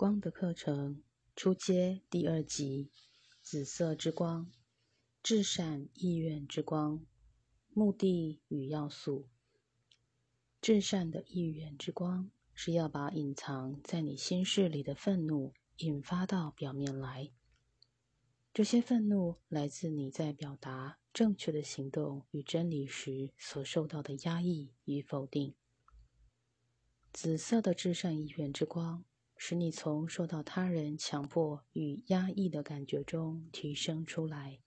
光的课程初阶第二集：紫色之光，至善意愿之光，目的与要素。至善的意愿之光是要把隐藏在你心事里的愤怒引发到表面来。这些愤怒来自你在表达正确的行动与真理时所受到的压抑与否定。紫色的至善意愿之光，使你从受到他人强迫与压抑的感觉中提升出来，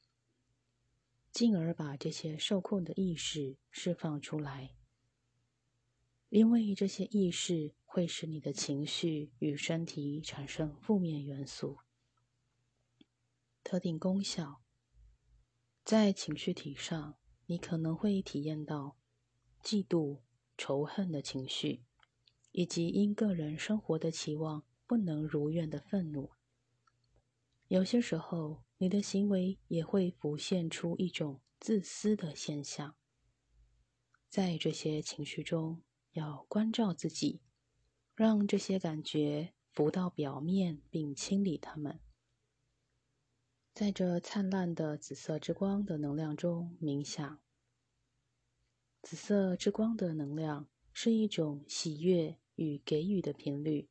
进而把这些受控的意识释放出来。因为这些意识会使你的情绪与身体产生负面元素。特定功效，在情绪体上，你可能会体验到嫉妒、仇恨的情绪。以及因个人生活的期望不能如愿的愤怒，有些时候你的行为也会浮现出一种自私的现象。在这些情绪中，要关照自己，让这些感觉浮到表面，并清理它们。在这灿烂的紫色之光的能量中冥想。紫色之光的能量是一种喜悦。与给予的频率，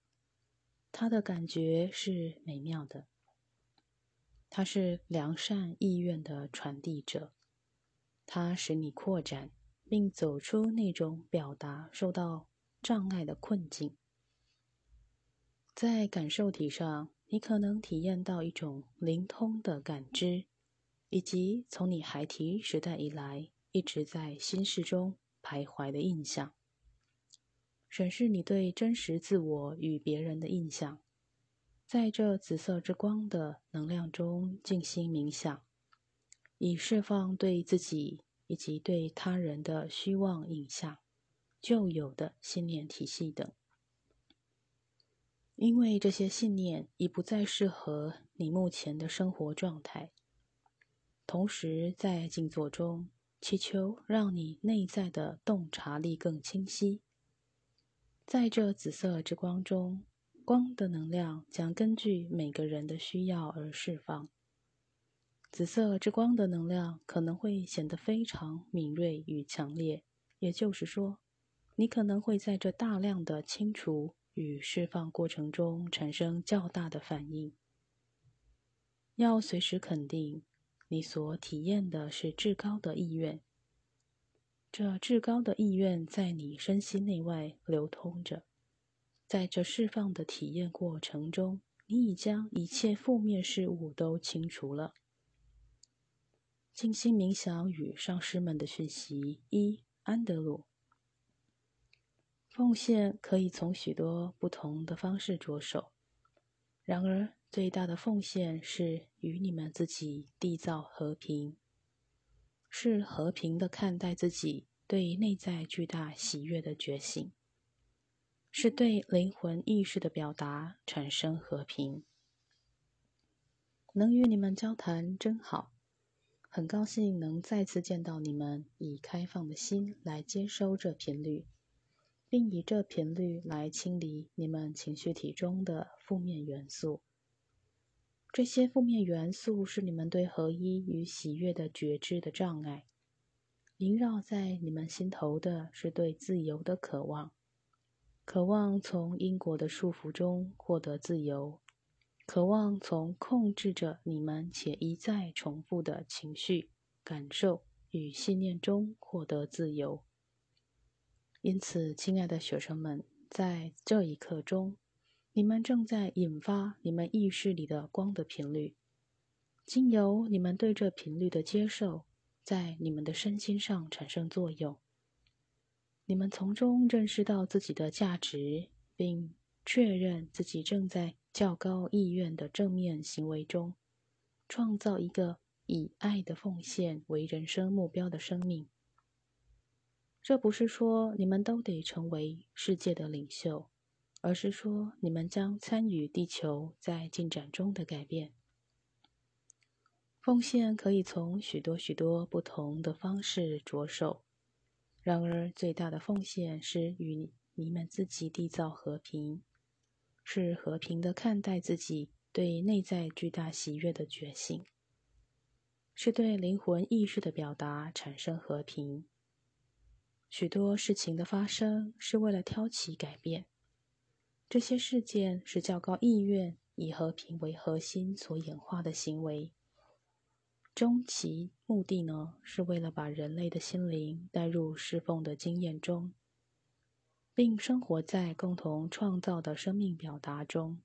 它的感觉是美妙的。它是良善意愿的传递者，它使你扩展，并走出那种表达受到障碍的困境。在感受体上，你可能体验到一种灵通的感知，以及从你孩提时代以来一直在心事中徘徊的印象。审视你对真实自我与别人的印象，在这紫色之光的能量中静心冥想，以释放对自己以及对他人的虚妄影像、旧有的信念体系等，因为这些信念已不再适合你目前的生活状态。同时，在静坐中祈求，让你内在的洞察力更清晰。在这紫色之光中，光的能量将根据每个人的需要而释放。紫色之光的能量可能会显得非常敏锐与强烈，也就是说，你可能会在这大量的清除与释放过程中产生较大的反应。要随时肯定，你所体验的是至高的意愿。这至高的意愿在你身心内外流通着，在这释放的体验过程中，你已将一切负面事物都清除了。静心冥想与上师们的讯息一：安德鲁，奉献可以从许多不同的方式着手，然而最大的奉献是与你们自己缔造和平。是和平的看待自己，对内在巨大喜悦的觉醒，是对灵魂意识的表达，产生和平。能与你们交谈真好，很高兴能再次见到你们，以开放的心来接收这频率，并以这频率来清理你们情绪体中的负面元素。这些负面元素是你们对合一与喜悦的觉知的障碍。萦绕在你们心头的是对自由的渴望，渴望从因果的束缚中获得自由，渴望从控制着你们且一再重复的情绪、感受与信念中获得自由。因此，亲爱的学生们，在这一刻中。你们正在引发你们意识里的光的频率，经由你们对这频率的接受，在你们的身心上产生作用。你们从中认识到自己的价值，并确认自己正在较高意愿的正面行为中，创造一个以爱的奉献为人生目标的生命。这不是说你们都得成为世界的领袖。而是说，你们将参与地球在进展中的改变。奉献可以从许多许多不同的方式着手，然而最大的奉献是与你们自己缔造和平，是和平的看待自己对内在巨大喜悦的觉醒，是对灵魂意识的表达产生和平。许多事情的发生是为了挑起改变，这些事件是较高意愿以和平为核心所演化的行为。终其目的呢，是为了把人类的心灵带入侍奉的经验中，并生活在共同创造的生命表达中。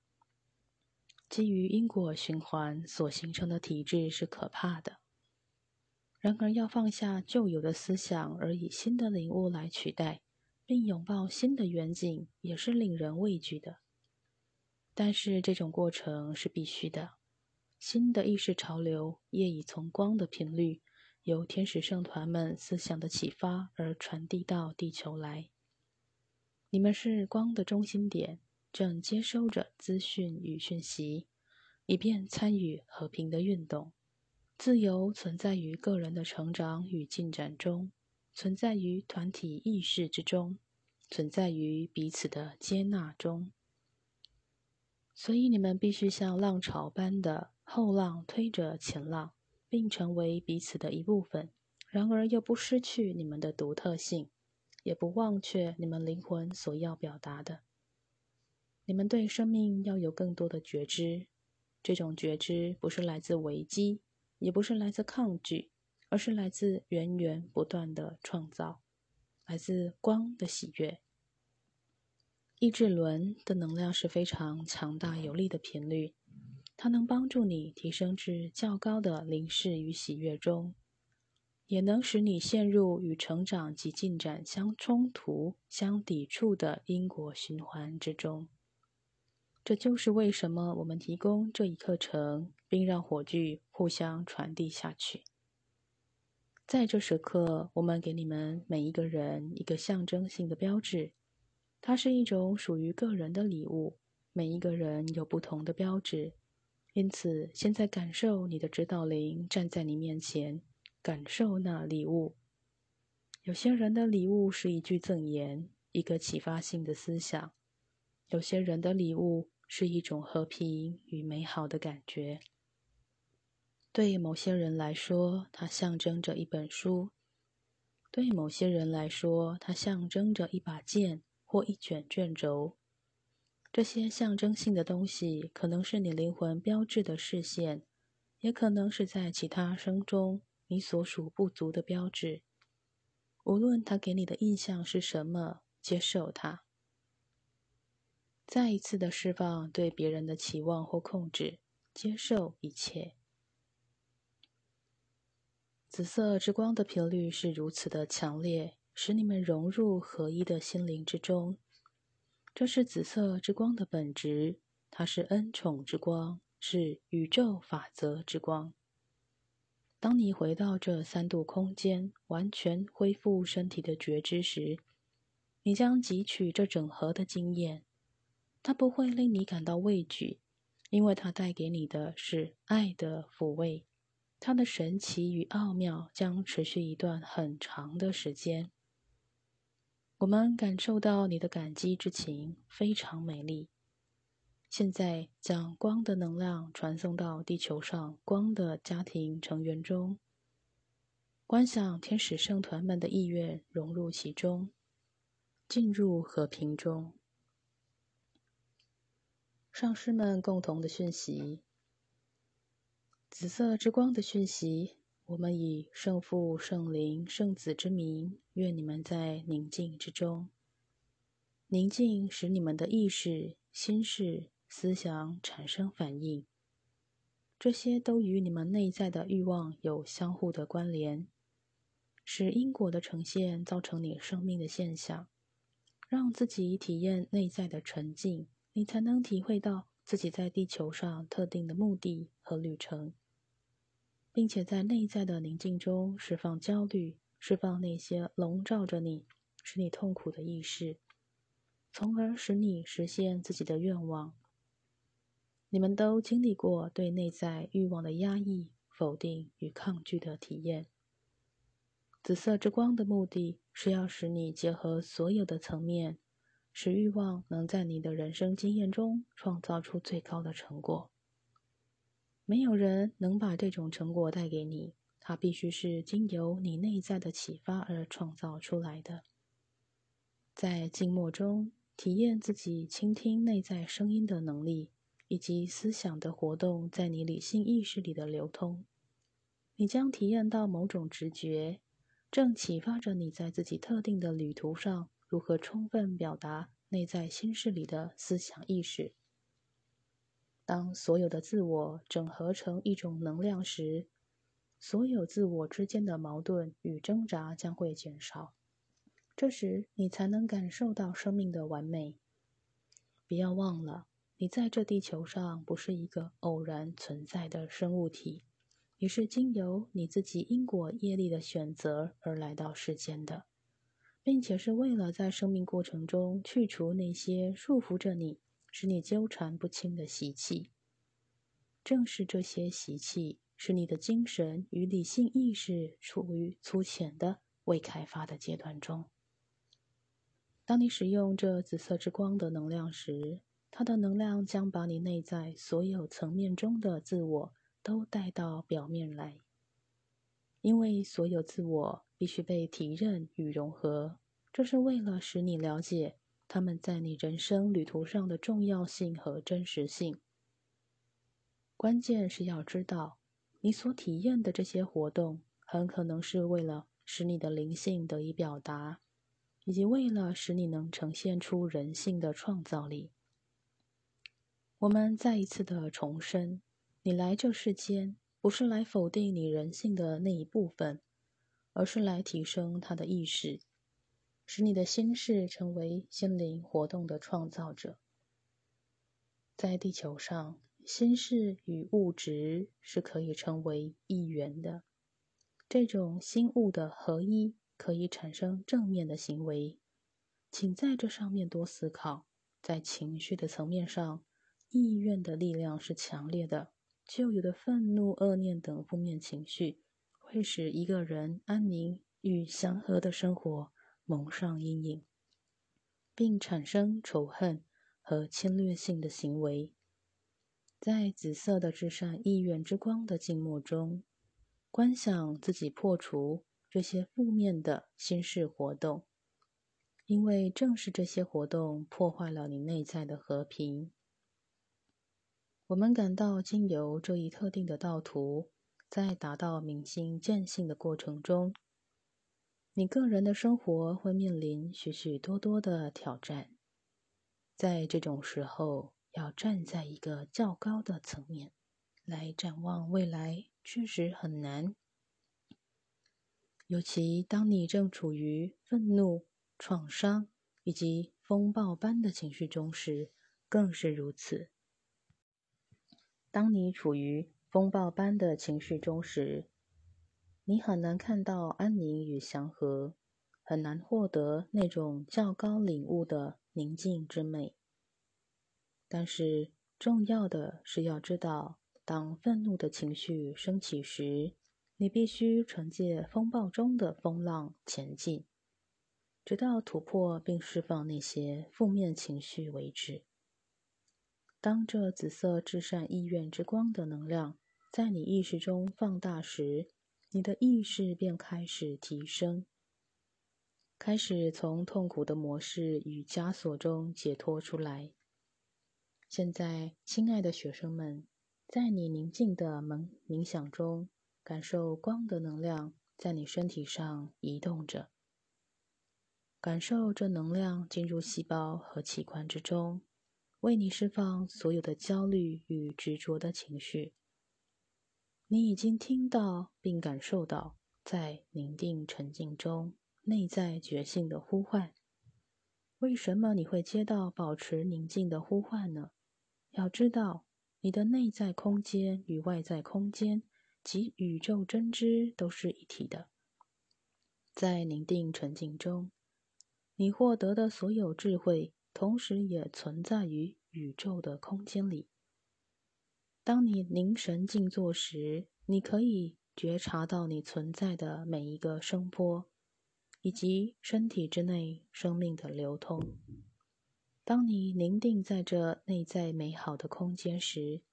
基于因果循环所形成的体制是可怕的。然而，要放下旧有的思想，而以新的领悟来取代，并拥抱新的远景，也是令人畏惧的。但是，这种过程是必须的。新的意识潮流业已从光的频率，由天使圣团们思想的启发而传递到地球来。你们是光的中心点，正接收着资讯与讯息，以便参与和平的运动。自由存在于个人的成长与进展中，存在于团体意识之中，存在于彼此的接纳中。所以，你们必须像浪潮般的。后浪推着前浪，并成为彼此的一部分，然而又不失去你们的独特性，也不忘却你们灵魂所要表达的。你们对生命要有更多的觉知，这种觉知不是来自危机，也不是来自抗拒，而是来自源源不断的创造，来自光的喜悦。意志轮的能量是非常强大有力的频率。它能帮助你提升至较高的灵视与喜悦中，也能使你陷入与成长及进展相冲突、相抵触的因果循环之中。这就是为什么我们提供这一课程，并让火炬互相传递下去。在这时刻，我们给你们每一个人一个象征性的标志，它是一种属于个人的礼物。每一个人有不同的标志。因此，现在感受你的指导灵站在你面前，感受那礼物。有些人的礼物是一句赠言，一个启发性的思想；有些人的礼物是一种和平与美好的感觉。对某些人来说，它象征着一本书；对某些人来说，它象征着一把剑或一卷卷轴。这些象征性的东西，可能是你灵魂标志的视线，也可能是在其他生中你所属不足的标志。无论它给你的印象是什么，接受它。再一次的释放对别人的期望或控制，接受一切。紫色之光的频率是如此的强烈，使你们融入合一的心灵之中。这是紫色之光的本质，它是恩宠之光，是宇宙法则之光。当你回到这三度空间，完全恢复身体的觉知时，你将汲取这整合的经验。它不会令你感到畏惧，因为它带给你的是爱的抚慰。它的神奇与奥妙将持续一段很长的时间。我们感受到你的感激之情，非常美丽。现在将光的能量传送到地球上光的家庭成员中，观想天使圣团们的意愿融入其中，进入和平中。上师们共同的讯息：紫色之光的讯息。我们以圣父、圣灵、圣子之名，愿你们在宁静之中。宁静使你们的意识、心事、思想产生反应，这些都与你们内在的欲望有相互的关联，使因果的呈现造成你生命的现象。让自己体验内在的沉静，你才能体会到自己在地球上特定的目的和旅程。并且在内在的宁静中释放焦虑，释放那些笼罩着你、使你痛苦的意识，从而使你实现自己的愿望。你们都经历过对内在欲望的压抑、否定与抗拒的体验。紫色之光的目的是要使你结合所有的层面，使欲望能在你的人生经验中创造出最高的成果。没有人能把这种成果带给你，它必须是经由你内在的启发而创造出来的。在静默中体验自己倾听内在声音的能力，以及思想的活动在你理性意识里的流通，你将体验到某种直觉，正启发着你在自己特定的旅途上如何充分表达内在心事里的思想意识。当所有的自我整合成一种能量时，所有自我之间的矛盾与挣扎将会减少。这时，你才能感受到生命的完美。不要忘了，你在这地球上不是一个偶然存在的生物体，你是经由你自己因果业力的选择而来到世间的，并且是为了在生命过程中去除那些束缚着你、使你纠缠不清的习气。正是这些习气，使你的精神与理性意识处于粗浅的未开发的阶段中。当你使用这紫色之光的能量时，它的能量将把你内在所有层面中的自我都带到表面来。因为所有自我必须被提认与融合，这是为了使你了解他们在你人生旅途上的重要性和真实性。关键是要知道，你所体验的这些活动很可能是为了使你的灵性得以表达。以及为了使你能呈现出人性的创造力，我们再一次的重申：你来这世间不是来否定你人性的那一部分，而是来提升他的意识，使你的心事成为心灵活动的创造者。在地球上，心事与物质是可以成为一元的，这种心物的合一。可以产生正面的行为，请在这上面多思考。在情绪的层面上，意愿的力量是强烈的。旧有的愤怒、恶念等负面情绪，会使一个人安宁与祥和的生活蒙上阴影，并产生仇恨和侵略性的行为。在紫色的至善意愿之光的静默中，观想自己破除。这些负面的心事活动，因为正是这些活动破坏了你内在的和平。我们感到，经由这一特定的道途，在达到明心见性的过程中，你个人的生活会面临许许多多的挑战。在这种时候，要站在一个较高的层面来展望未来，确实很难。尤其当你正处于愤怒、创伤以及风暴般的情绪中时，更是如此。当你处于风暴般的情绪中时，你很难看到安宁与祥和，很难获得那种较高领悟的宁静之美。但是，重要的是要知道，当愤怒的情绪升起时，你必须乘借风暴中的风浪前进，直到突破并释放那些负面情绪为止。当这紫色至善意愿之光的能量在你意识中放大时，你的意识便开始提升，开始从痛苦的模式与枷锁中解脱出来。现在，亲爱的学生们，在你宁静的冥冥想中。感受光的能量在你身体上移动着，感受这能量进入细胞和器官之中，为你释放所有的焦虑与执着的情绪。你已经听到并感受到在宁静沉静中内在觉性的呼唤。为什么你会接到保持宁静的呼唤呢？要知道，你的内在空间与外在空间。及宇宙真知都是一体的，在宁定沉静中，你获得的所有智慧，同时也存在于宇宙的空间里。当你凝神静坐时，你可以觉察到你存在的每一个声波，以及身体之内生命的流通。当你凝定在这内在美好的空间时，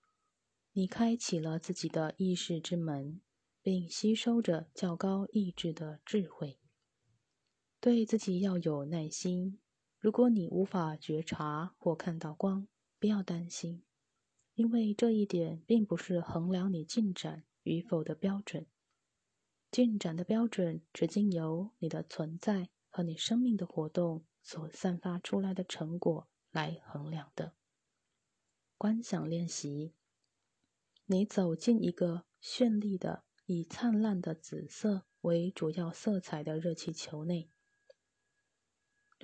你开启了自己的意识之门，并吸收着较高意志的智慧。对自己要有耐心。如果你无法觉察或看到光，不要担心，因为这一点并不是衡量你进展与否的标准。进展的标准只经由你的存在和你生命的活动所散发出来的成果来衡量的。观想练习：你走进一个绚丽的、以灿烂的紫色为主要色彩的热气球内。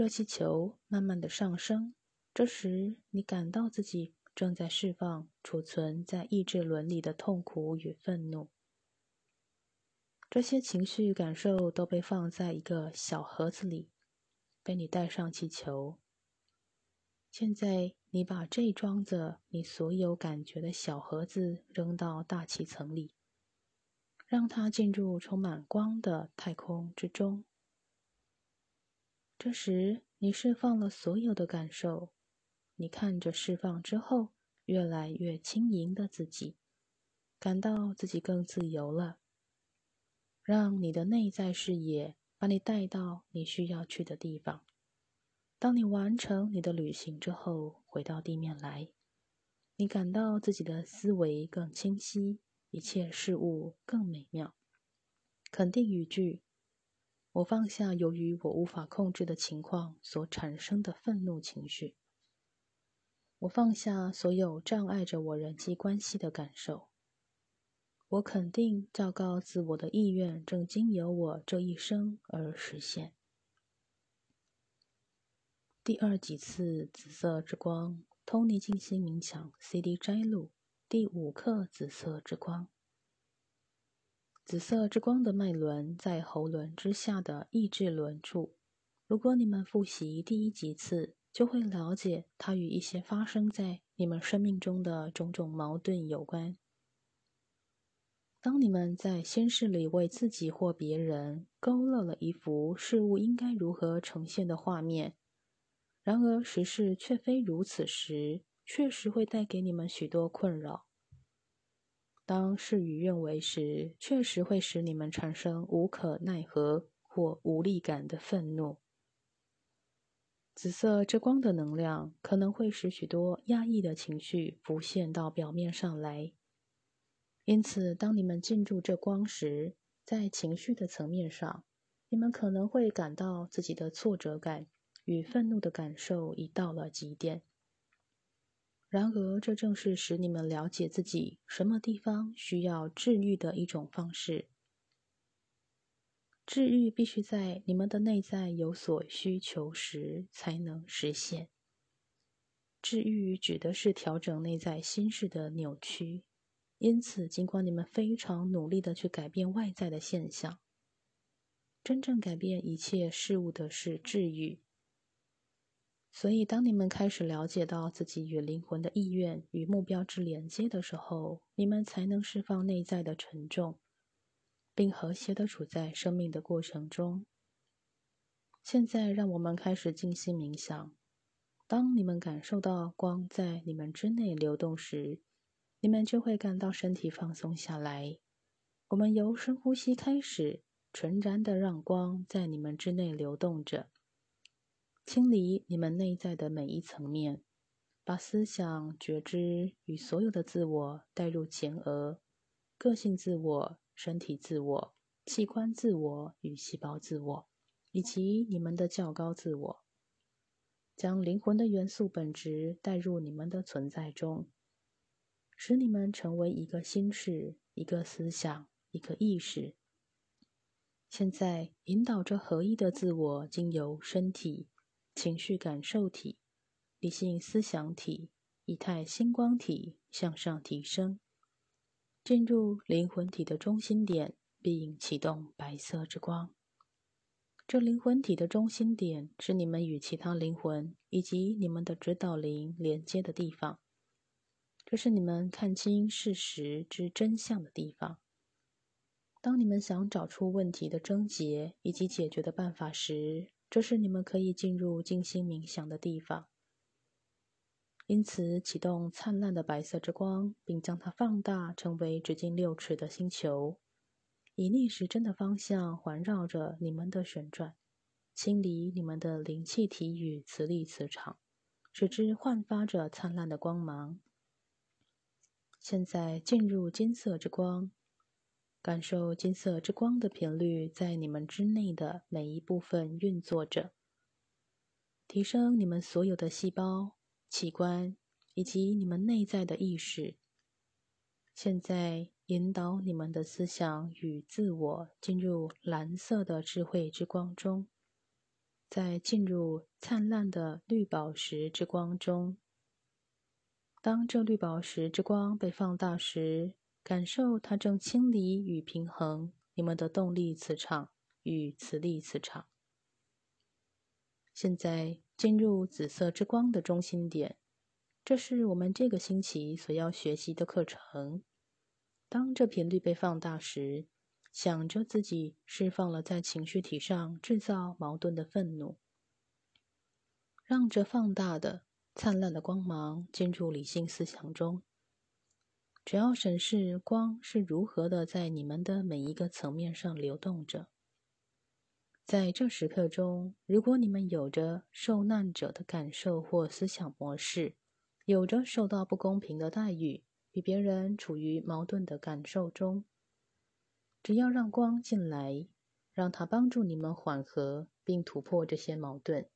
热气球慢慢的上升，这时你感到自己正在释放储存在意志轮里的痛苦与愤怒。这些情绪感受都被放在一个小盒子里，被你带上气球。现在你把这装着你所有感觉的小盒子扔到大气层里，让它进入充满光的太空之中。这时，你释放了所有的感受。你看着释放之后越来越轻盈的自己，感到自己更自由了。让你的内在视野把你带到你需要去的地方。当你完成你的旅行之后，回到地面来，你感到自己的思维更清晰，一切事物更美妙。肯定语句。我放下由于我无法控制的情况所产生的愤怒情绪。我放下所有障碍着我人际关系的感受。我肯定较高自我的意愿正经由我这一生而实现。第二几次紫色之光，Tony 静心冥想 CD 摘录，第五课紫色之光。紫色之光的脉轮在喉轮之下的意志轮处。如果你们复习第一几次，就会了解它与一些发生在你们生命中的种种矛盾有关。当你们在心事里为自己或别人勾勒了一幅事物应该如何呈现的画面，然而实事却非如此时，确实会带给你们许多困扰。当事与愿违时，确实会使你们产生无可奈何或无力感的愤怒。紫色之光的能量可能会使许多压抑的情绪浮现到表面上来。因此，当你们进入这光时，在情绪的层面上，你们可能会感到自己的挫折感与愤怒的感受已到了极点。然而，这正是使你们了解自己什么地方需要治愈的一种方式。治愈必须在你们的内在有所需求时才能实现。治愈指的是调整内在心事的扭曲。因此，尽管你们非常努力的去改变外在的现象，真正改变一切事物的是治愈。所以，当你们开始了解到自己与灵魂的意愿与目标之连接的时候，你们才能释放内在的沉重，并和谐的处在生命的过程中。现在，让我们开始静心冥想。当你们感受到光在你们之内流动时，你们就会感到身体放松下来。我们由深呼吸开始，纯然的让光在你们之内流动着。清理你们内在的每一层面，把思想、觉知与所有的自我带入前额、个性自我、身体自我、器官自我与细胞自我，以及你们的较高自我。将灵魂的元素本质带入你们的存在中，使你们成为一个心事、一个思想、一个意识。现在，引导着合一的自我经由身体。情绪感受体、理性思想体、以太星光体向上提升，进入灵魂体的中心点，并启动白色之光。这灵魂体的中心点是你们与其他灵魂以及你们的指导灵连接的地方，这是你们看清事实之真相的地方。当你们想找出问题的症结以及解决的办法时，这是你们可以进入静心冥想的地方。因此启动灿烂的白色之光，并将它放大，成为直径六尺的星球，以逆时针的方向环绕着你们的旋转，清理你们的灵气体与磁力磁场，使之焕发着灿烂的光芒。现在进入金色之光，感受金色之光的频率在你们之内的每一部分运作着，提升你们所有的细胞、器官以及你们内在的意识。现在引导你们的思想与自我进入蓝色的智慧之光中，在进入灿烂的绿宝石之光中。当这绿宝石之光被放大时，感受它正清理与平衡你们的动力磁场与磁力磁场。现在进入紫色之光的中心点，这是我们这个星期所要学习的课程。当这频率被放大时，想着自己释放了在情绪体上制造矛盾的愤怒，让这放大的。灿烂的光芒进入理性思想中。只要审视光是如何的在你们的每一个层面上流动着。在这时刻中，如果你们有着受难者的感受或思想模式，有着受到不公平的待遇，与别人处于矛盾的感受中，只要让光进来，让它帮助你们缓和并突破这些矛盾。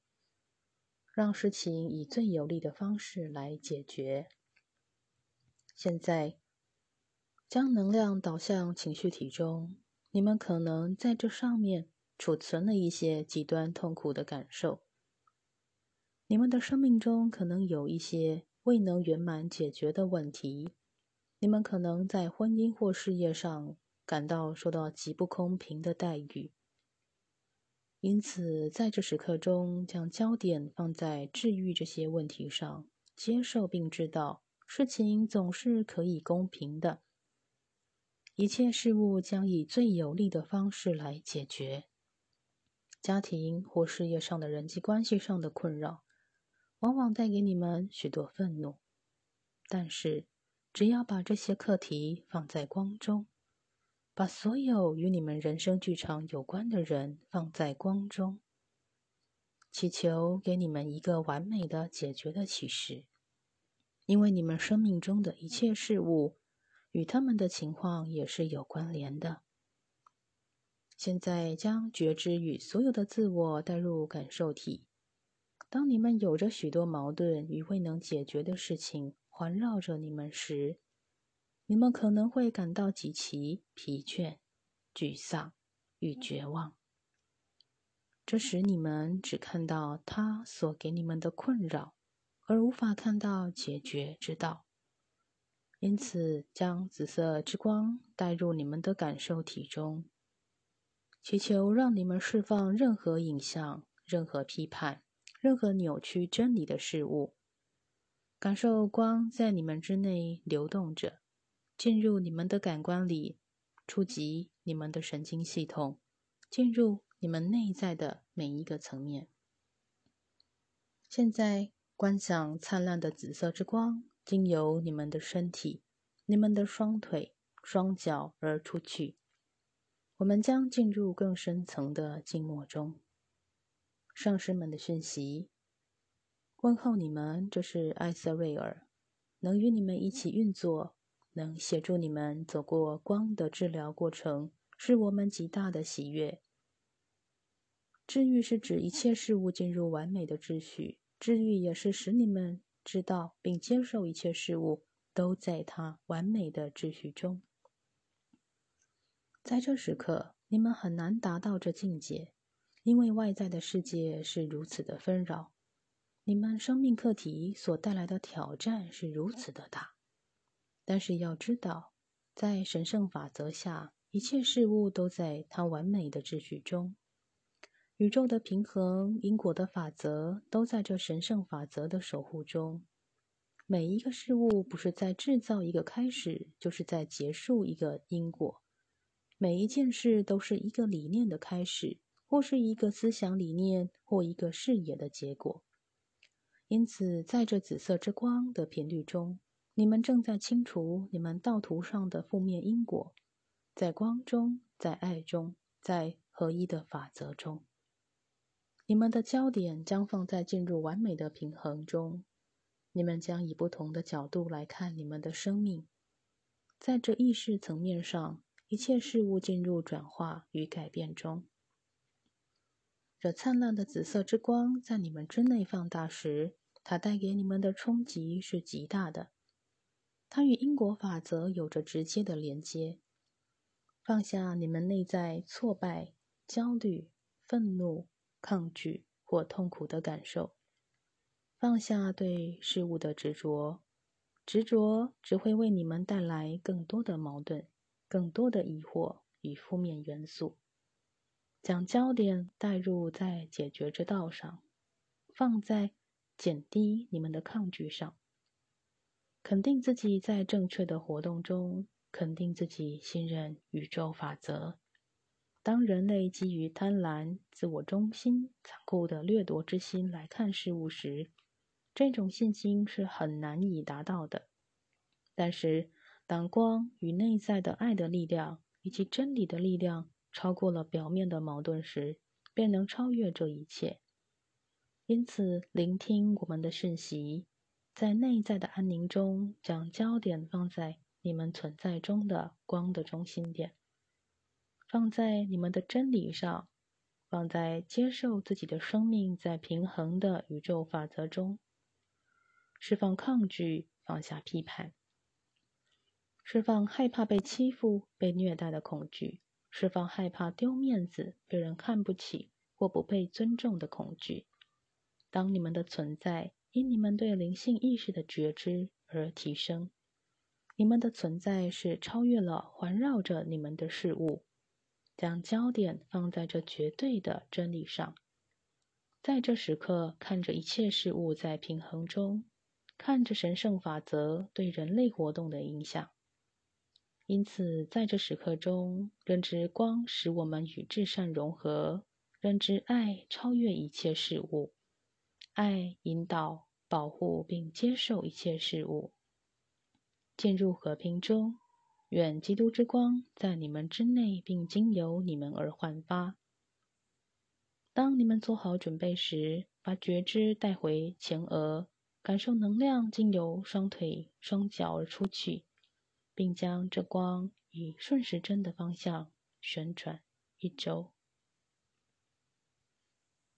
让事情以最有利的方式来解决。现在，将能量导向情绪体中。你们可能在这上面储存了一些极端痛苦的感受。你们的生命中可能有一些未能圆满解决的问题。你们可能在婚姻或事业上感到受到极不公平的待遇。因此，在这时刻中，将焦点放在治愈这些问题上，接受并知道事情总是可以公平的，一切事物将以最有利的方式来解决。家庭或事业上的人际关系上的困扰，往往带给你们许多愤怒，但是，只要把这些课题放在光中。把所有与你们人生剧场有关的人放在光中，祈求给你们一个完美的解决的启示，因为你们生命中的一切事物与他们的情况也是有关联的。现在将觉知与所有的自我带入感受体。当你们有着许多矛盾与未能解决的事情环绕着你们时，你们可能会感到极其疲倦、沮丧与绝望，这使你们只看到他所给你们的困扰，而无法看到解决之道。因此，将紫色之光带入你们的感受体中，祈求让你们释放任何影像、任何批判、任何扭曲真理的事物，感受光在你们之内流动着。进入你们的感官里，触及你们的神经系统，进入你们内在的每一个层面。现在，观想灿烂的紫色之光经由你们的身体、你们的双腿、双脚而出去。我们将进入更深层的静默中。上师们的讯息，问候你们，这是艾瑟瑞尔，能与你们一起运作。能协助你们走过光的治疗过程，是我们极大的喜悦。治愈是指一切事物进入完美的秩序，治愈也是使你们知道并接受一切事物都在它完美的秩序中。在这时刻，你们很难达到这境界，因为外在的世界是如此的纷扰，你们生命课题所带来的挑战是如此的大。但是要知道，在神圣法则下，一切事物都在它完美的秩序中。宇宙的平衡、因果的法则都在这神圣法则的守护中。每一个事物不是在制造一个开始，就是在结束一个因果。每一件事都是一个理念的开始，或是一个思想理念或一个视野的结果。因此，在这紫色之光的频率中，你们正在清除你们道途上的负面因果，在光中，在爱中，在合一的法则中，你们的焦点将放在进入完美的平衡中。你们将以不同的角度来看你们的生命，在这意识层面上，一切事物进入转化与改变中。这灿烂的紫色之光在你们之内放大时。它带给你们的冲击是极大的，它与因果法则有着直接的连接。放下你们内在挫败、焦虑、愤怒、抗拒或痛苦的感受，放下对事物的执着，执着只会为你们带来更多的矛盾、更多的疑惑与负面元素。将焦点带入在解决之道上，放在。减低你们的抗拒上，肯定自己在正确的活动中，肯定自己信任宇宙法则。当人类基于贪婪、自我中心、残酷的掠夺之心来看事物时，这种信心是很难以达到的。但是，当光与内在的爱的力量以及真理的力量超过了表面的矛盾时，便能超越这一切。因此，聆听我们的讯息，在内在的安宁中，将焦点放在你们存在中的光的中心点，放在你们的真理上，放在接受自己的生命在平衡的宇宙法则中，释放抗拒，放下批判，释放害怕被欺负、被虐待的恐惧，释放害怕丢面子、被人看不起或不被尊重的恐惧。当你们的存在因你们对灵性意识的觉知而提升，你们的存在是超越了环绕着你们的事物，将焦点放在这绝对的真理上，在这时刻看着一切事物在平衡中，看着神圣法则对人类活动的影响。因此，在这时刻中，认知光使我们与至善融合，认知爱超越一切事物。爱引导、保护并接受一切事物，进入和平中。愿基督之光在你们之内，并经由你们而焕发。当你们做好准备时，把觉知带回前额，感受能量经由双腿、双脚而出去，并将这光以顺时针的方向旋转一周。